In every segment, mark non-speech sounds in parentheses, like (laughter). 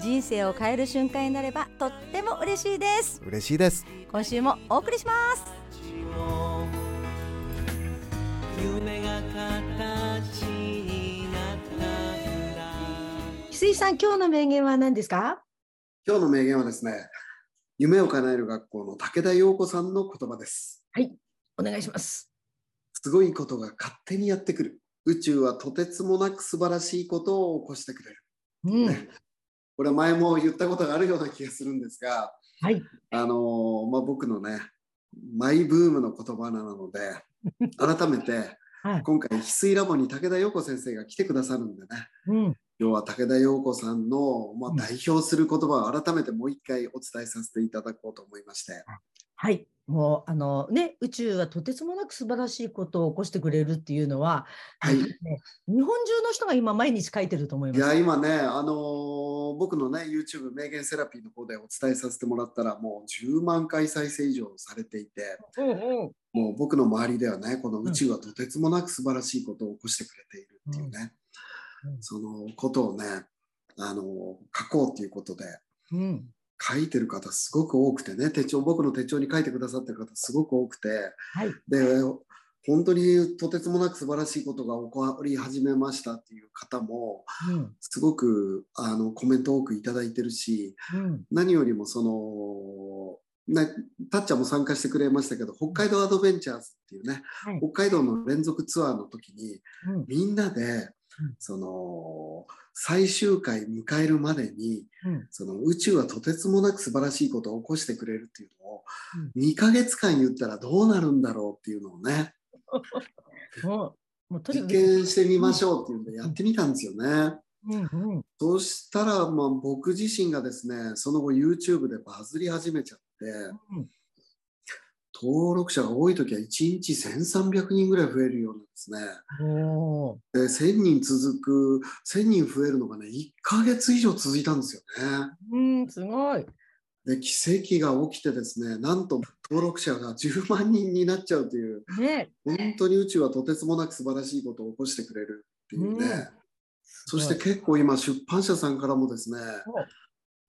人生を変える瞬間になればとっても嬉しいです嬉しいです今週もお送りします夢が形になった翡翠さん、今日の名言は何ですか？今日の名言はですね、夢を叶える学校の武田陽子さんの言葉です。はい、お願いします。すごいことが勝手にやってくる。宇宙はとてつもなく素晴らしいことを起こしてくれる。うん、これは前も言ったことがあるような気がするんですが、はい、あのーまあ、僕のね、マイブームの言葉なので、(laughs) 改めてはい。今回、翡翠ラボに武田陽子先生が来てくださるんでね、うん、今日は武田陽子さんの、まあうん、代表する言葉を改めてもう一回お伝えさせていただこうと思いまして。はい、もうあのね、宇宙はとてつもなく素晴らしいことを起こしてくれるっていうのは、はい。ね日本中の人が今毎日書いてると思います。いや今ね、あのー僕のね YouTube 名言セラピーの方でお伝えさせてもらったらもう10万回再生以上されていてうんうん、もう僕の周りではねこの宇宙はとてつもなく素晴らしいことを起こしてくれているっていうね、うん。うん。そのことをね、あのー書こうっていうことでうん、書いてる方すごく多くてね手帳僕の手帳に書いてくださってる方すごく多くて。はい、で本当にとてつもなく素晴らしいことが起こり始めましたっていう方もうん、すごくあのコメント多くいただいてるしうん、何よりもその、ね、たっちゃんも参加してくれましたけど北海道アドベンチャーズっていうね、はい。北海道の連続ツアーの時にうん、みんなで、うん。その最終回迎えるまでにうん、その宇宙はとてつもなく素晴らしいことを起こしてくれるっていうのを、う2ヶ月間言ったらどうなるんだろうっていうのをね (laughs) もう、実験してみましょうっていうんでやってみたんですよね。うん、うん、そうしたら、まあ、僕自身がですね、その後 YouTube でバズり始めちゃって、うん登録者が多い時は1日1300人ぐらい増えるようなんですね。で、1000人続く、1000人増えるのがね、1ヶ月以上続いたんですよね。うん、すごい。で、奇跡が起きてですね、なんと登録者が10万人になっちゃうという、ね、本当に宇宙はとてつもなく素晴らしいことを起こしてくれるっていうね。うんそして結構今出版社さんからもですね、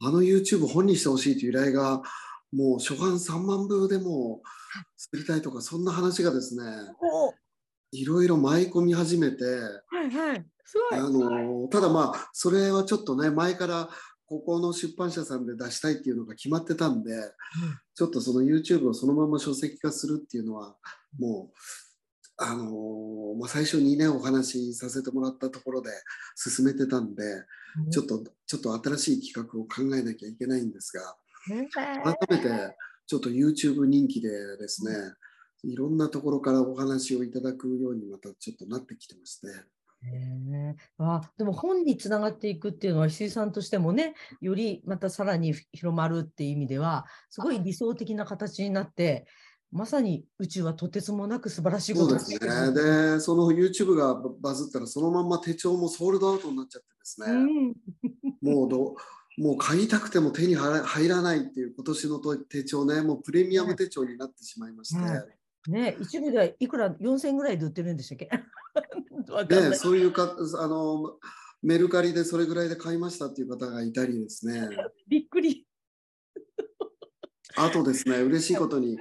おあの YouTube 本にしてほしいという依頼が、もう初版3万部でも作りたいとか、そんな話がですね、おいろいろ舞い込み始めて、はいはい。あのただまあ、それはちょっとね、前からここの出版社さんで出したいっていうのが決まってたんで、ちょっとその YouTube をそのまま書籍化するっていうのは、もう、あのまあ、最初にね、お話しさせてもらったところで進めてたんで、ちょっと、ちょっと新しい企画を考えなきゃいけないんですが、ね改めてちょっと YouTube 人気でですね、いろんなところからお話をいただくようにまたちょっとなってきてますね。へえあでも本につながっていくっていうのは石井さんとしてもねよりまたさらに広まるっていう意味ではすごい理想的な形になってまさに宇宙はとてつもなく素晴らしいことをそうですね。で、その YouTube がバズったら、そのまんま手帳もソールドアウトになっちゃってですね、うんもうどもう買いたくても手に入らないっていう今年の手帳ね、もうプレミアム手帳になってしまいまして、はいね。一部ではいくら4000円ぐらいで売ってるんでしたっけ？(laughs) わかんなでいそういうかあのメルカリでそれぐらいで買いましたっていう方がいたりですね、(laughs) びっくり。(laughs) あとですね、嬉しいことに、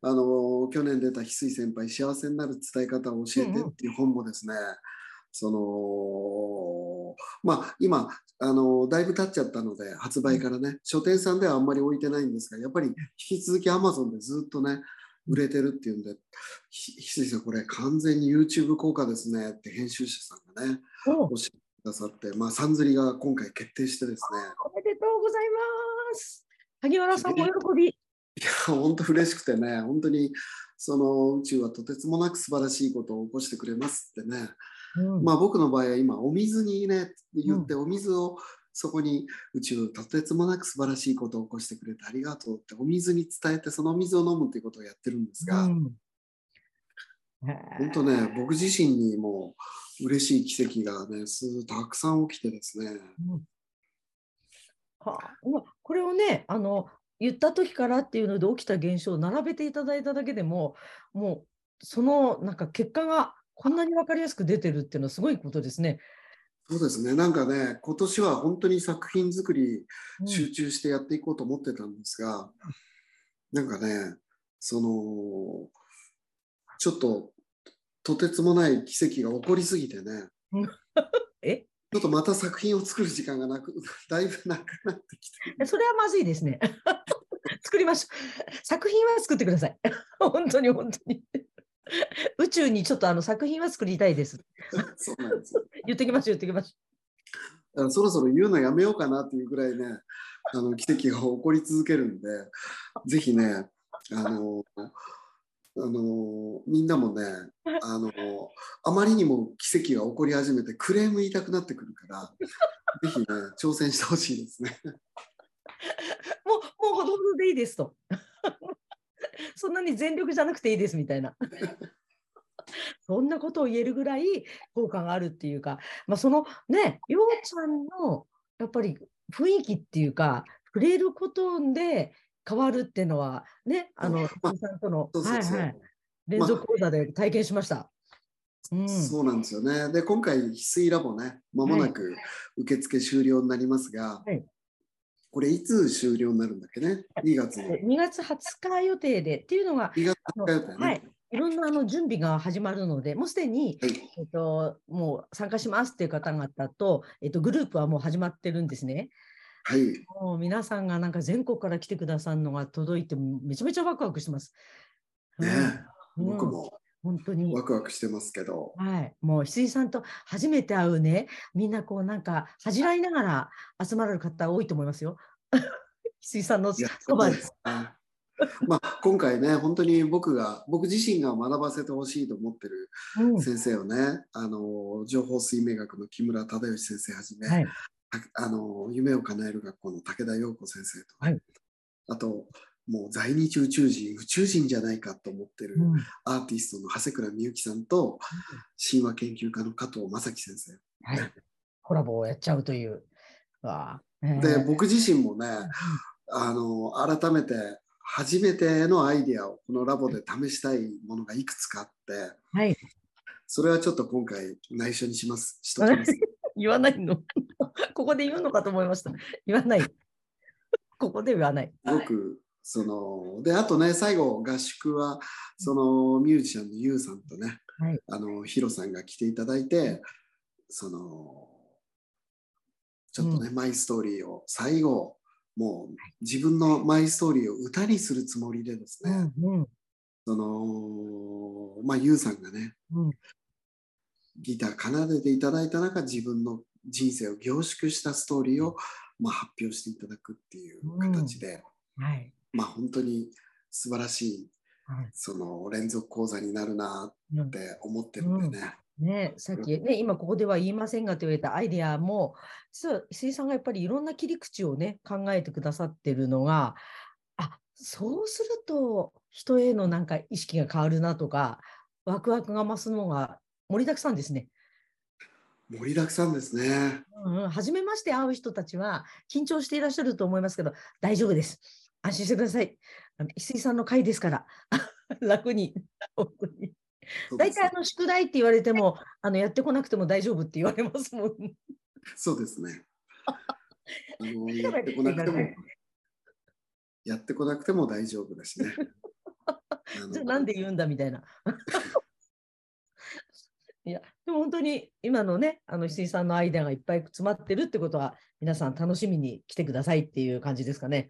あの去年出た翡翠先輩、幸せになる伝え方を教えてっていう本もですね、そのまあ今あのだいぶ経っちゃったので発売からね、書店さんではあんまり置いてないんですがやっぱり引き続き Amazon でずっとね売れてるっていうんでひ翡翠さんこれ完全に YouTube 効果ですねって編集者さんがねおおっしゃってくださってまあさんずりが今回決定してですねおめでとうございます。萩原さんも喜び。(laughs) いや、本当嬉しくてね、本当にその宇宙はとてつもなく素晴らしいことを起こしてくれますってね、うん。まあ僕の場合は今、お水にね、言って、お水をそこに宇宙とてつもなく素晴らしいことを起こしてくれてありがとうってお水に伝えてそのお水を飲むということをやってるんですが、うん。本当ね僕自身にも嬉しい奇跡がねすたくさん起きてですね。うん。はあこれをねあの言った時からっていうので起きた現象を並べていただいただけでももうそのなんか結果がこんなに分かりやすく出てるっていうのはすごいことですね。そうですねなんかね今年は本当に作品作りうん集中してやっていこうと思ってたんですが、なんかねそのちょっととてつもない奇跡が起こりすぎてね (laughs) え？ちょっとまた作品を作る時間がなく (laughs) だいぶなくなってきてえそれはまずいですね。(laughs) 作りましょう。作品は作ってください。本当に本当に。(laughs) 宇宙にちょっとあの作品は作りたいです。(laughs) そうなんですよ (laughs) 言ってきましょう、言ってきましだからそろそろ言うのやめようかなっていうぐらいねあの奇跡が起こり続けるんでぜひねあのあのみんなもねあのあまりにも奇跡が起こり始めてクレーム言いたくなってくるからぜひね挑戦してほしいですね。もう、もうほどほどでいいですと。そんなに全力じゃなくていいですみたいな。(laughs) そんなことを言えるぐらい効果があるっていうか、まあ、そのね、ようちゃんのやっぱり雰囲気っていうか、触れることで変わるっていうのは、ね、あの、まあさんとの、はいはい、連続講座で体験しました。うん、そうなんですよね。で今回翡翠ラボねまもなく受付終了になりますが、はいこれいつ終了になるんだっけね？2月の。で2月20日予定で。っていうのが、2月あの20日予定ね。はい、いろんなあの準備が始まるので、もうすでに、はい。えっと、もう参加しますっていう方々と、えっと、グループはもう始まってるんですね。はい。もう皆さんがなんか全国から来てくださるのが届いて、めちゃめちゃワクワクしてます。ね。うん。僕も本当に。ワ。クワクしてますけど、はい、もう羊さんと初めて会うね、みんなこうなんか恥じらいながら集まる方多いと思いますよ。(laughs) 羊さんのそばで。まあ、今回ね、本当に僕が、僕自身が学ばせてほしいと思ってるうん。先生をね、あの情報水明学の木村忠義先生はじめ、はい。たあの夢を叶える学校の武田陽子先生と、はい。あと、もう在日宇宙人、宇宙人じゃないかと思ってるうんアーティストの長谷倉美幸さんと、神話研究家の加藤正樹先生。はい、コラボをやっちゃうという。で、ー僕自身もね、あの改めて初めてのアイディアをこのラボで試したいものがいくつかあって、はい、それはちょっと今回内緒にします。しときます。(laughs) 言わないの？(laughs) ここで言うのかと思いました。言わない。(laughs) ここで言わない。すごくそのであとね最後合宿はそのミュージシャンのユウさんとね、はい。あのヒロさんが来ていただいてそのちょっとね、マイストーリーを最後もう自分のマイストーリーを歌にするつもりでですね、うんうん。そのまあユウさんがねうん。ギター奏でていただいた中自分の人生を凝縮したストーリーを、まあ、発表していただくっていう形で、はい。まあ本当に素晴らしいはいその連続講座になるなうんって思ってるんでね。ね、さっきね、今ここでは言いませんがと言われたアイデアも、実は石井さんがやっぱりいろんな切り口をね、考えてくださってるのが、あそうすると人へのなんか意識が変わるなとか、ワクワクが増すのが盛りだくさんですね。盛りだくさんですね。うんうん、初めまして会う人たちは緊張していらっしゃると思いますけど、大丈夫です。安心してください。石井さんの会ですから、(laughs) 楽に。大体あの宿題って言われてもあのやってこなくても大丈夫って言われますもん。そうですね。(laughs) あのやってこなくてもやってこなくても大丈夫だしね。(laughs) じゃあなんで言うんだみたいな。いやでも本当に今のねあの石井さんのアイデアがいっぱい詰まってるってことは皆さん楽しみに来てくださいっていう感じですかね。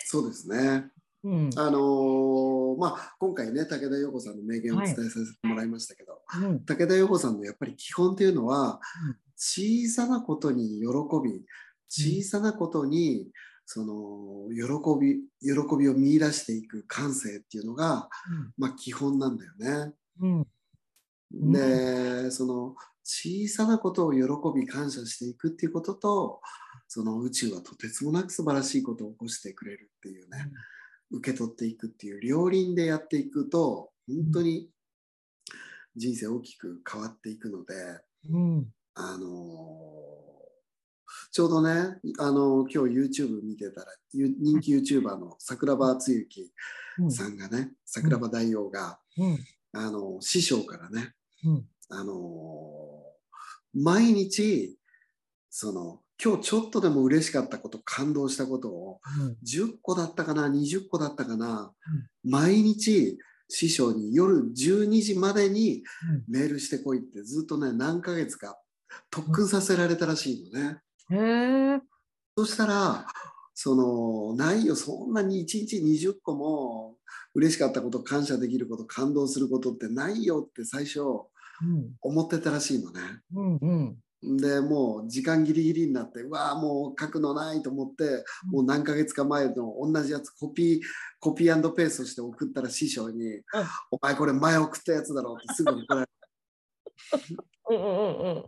そうですね。うん。あのーまあ今回ね武田陽子さんの名言をお伝えさせてもらいましたけど、うん。武田陽子さんのやっぱり基本っていうのは、うん。小さなことに喜び小さなことにその喜び喜びを見出していく感性っていうのが、まあ、基本なんだよね。でその小さなことを喜び感謝していくっていうこととその宇宙はとてつもなく素晴らしいことを起こしてくれるっていうね、受け取っていくっていう両輪でやっていくと本当に人生大きく変わっていくので、うん。あのーちょうどね、あのー今日 YouTube 見てたらゆ人気 YouTuber の桜庭つゆきうん。さんがね、桜庭大王が、うん。あのー師匠からね、うん。あのー毎日その今日ちょっとでも嬉しかったこと感動したことを10個だったかな20個だったかな、毎日師匠に夜12時までにメールしてこいってずっとね何ヶ月か特訓させられたらしいのね。うん。へえ。そしたらそのないよそんなに1日20個も嬉しかったこと感謝できること感動することってないよって最初うん。思ってたらしいのね。うん。うん。でもう時間ギリギリになってうわあもう書くのないと思ってもう何ヶ月か前の同じやつコピーコピーペーストして送ったら師匠に「お前これ前送ったやつだろ」ってすぐ怒られて、(laughs) うん。うん。うん。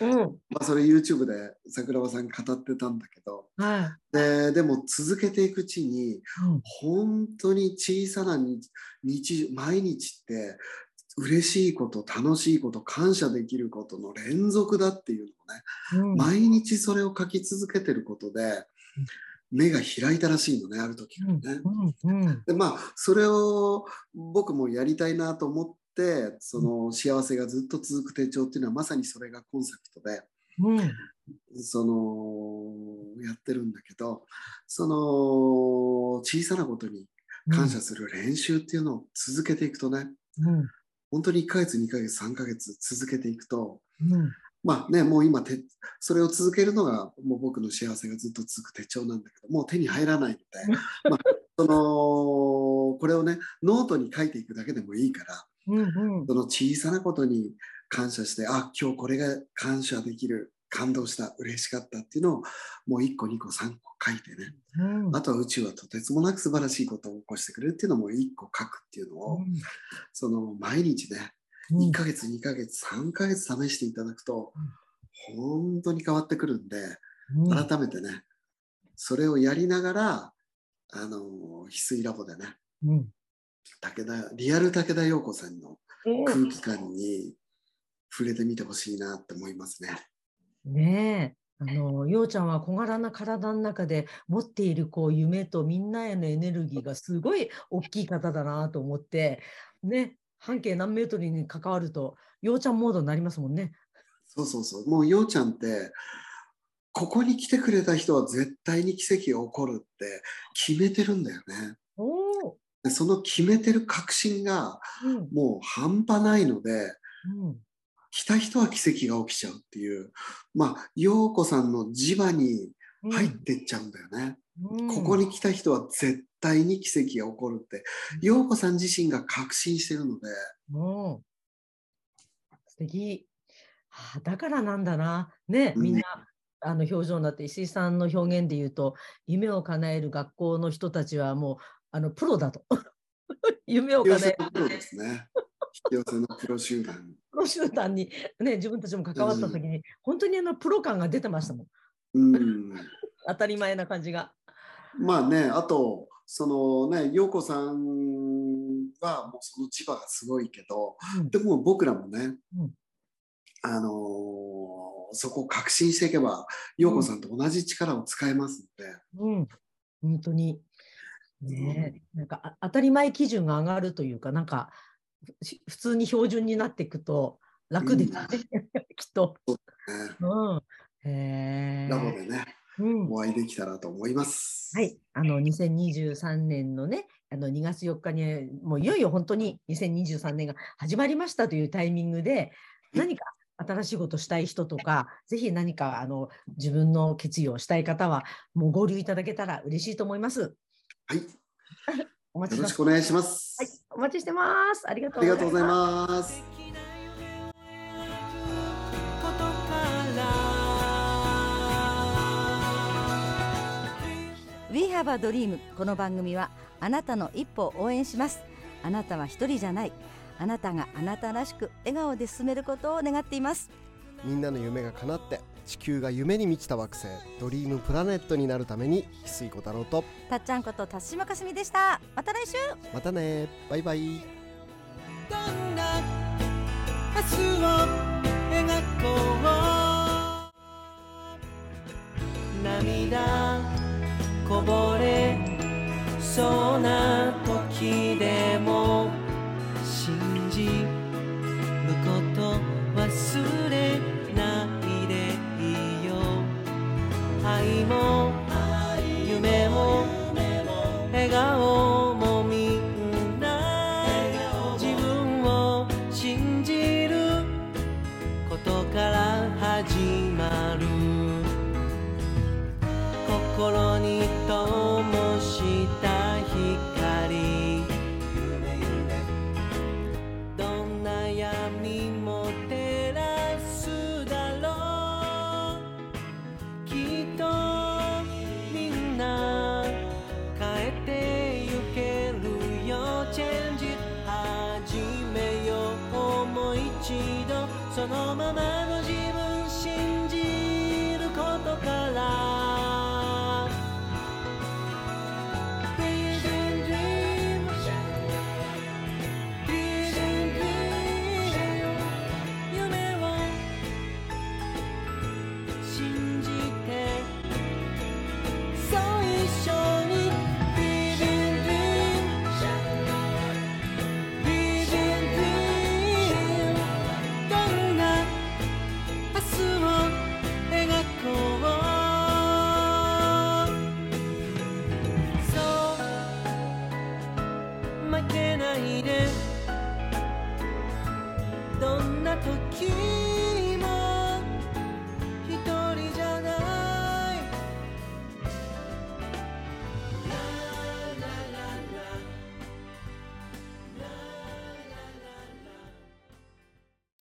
うん。まあ、それ YouTube で桜庭さん語ってたんだけどはででも続けていくうちにい。うん。本当に小さな日日毎日って嬉しいこと楽しいこと感謝できることの連続だっていうのをねうん。毎日それを書き続けてることで目が開いたらしいのねある時からね。うん。うん。でまあそれを僕もやりたいなと思ってその幸せがずっと続く手帳っていうのはまさにそれがコンセプトでうん。そのやってるんだけどその小さなことに感謝する練習っていうのを続けていくとねうん。本当に1ヶ月2ヶ月3ヶ月続けていくとうん。まあね、もう今て、それを続けるのが、もう僕の幸せがずっと続く手帳なんだけど、もう手に入らないので、まあ、その、これをね、ノートに書いていくだけでもいいから、うん。その小さなことに感謝して、あ、今日これが感謝できる、感動した、嬉しかったっていうのを、もう1個、2個、3個書いてね、うん。あとは宇宙はとてつもなく素晴らしいことを起こしてくれるっていうのも1個書くっていうのを、その毎日ね、1ヶ月、2ヶ月、3ヶ月試していただくと、本当に変わってくるんで、改めてね、それをやりながら、あの、翡翠ラボでね、うん。武田、リアル武田陽子さんの空気感に触れてみてほしいなって思いますね。ねえ。あの、ようちゃんは小柄な体の中で持っているこう夢とみんなへのエネルギーがすごい大きい方だなと思って、ね、半径何メートルに関わると、ようちゃんモードになりますもんね。そうそうそう。もう陽ちゃんって、ここに来てくれた人は絶対に奇跡が起こるって決めてるんだよね。その決めてる確信がうん。もう半端ないので、うん。来た人は奇跡が起きちゃうっていう、まあ、陽子さんの磁場に入ってっちゃうんだよね。うんここに来た人は絶対に奇跡が起こるって、陽子さん自身が確信してるので、おー素敵。あだからなんだな。ね、うんみんな、あの表情になって、石井さんの表現で言うと、夢を叶える学校の人たちはもう、あの、プロだと。(laughs) 夢を叶えるプロですね。引き寄せのプロ集団。プロ集団に、ね、自分たちも関わった時に、本当にあの、プロ感が出てましたもん。うん。(laughs) 当たり前な感じが。まあね、あと、そのね、陽子さんはもうその磁場がすごいけど、うんでも僕らもね、うんあのーそこを確信していけば、陽子さんと同じ力を使えますので、うん、本当に。ねえ、なんかあ当たり前基準が上がるというか、なんかふ普通に標準になっていくと楽ですね、(laughs) きっと。ね、うん、へえ。ラボでね、うん、お会いできたらと思います。はい、あの2023年のね、あの2月4日に、もういよいよ本当に2023年が始まりましたというタイミングで、何か新しいことしたい人とか、ぜひ何かあの自分の決意をしたい方は、もう合流いただけたら嬉しいと思います。はい、お待ちよろしくお願いします。はい、お待ちしてます。ありがとうありがとうございす。ます。We have a dream この番組はあなたの一歩を応援しますあなたは一人じゃないあなたがあなたらしく笑顔で進めることを願っていますみんなの夢が叶って地球が夢に満ちた惑星ドリームプラネットになるために翡翠小太郎とたっちゃんこと田島かすみでした。また来週。またね。バイバイ。どんな明日を描こう。涙こぼれそうな度その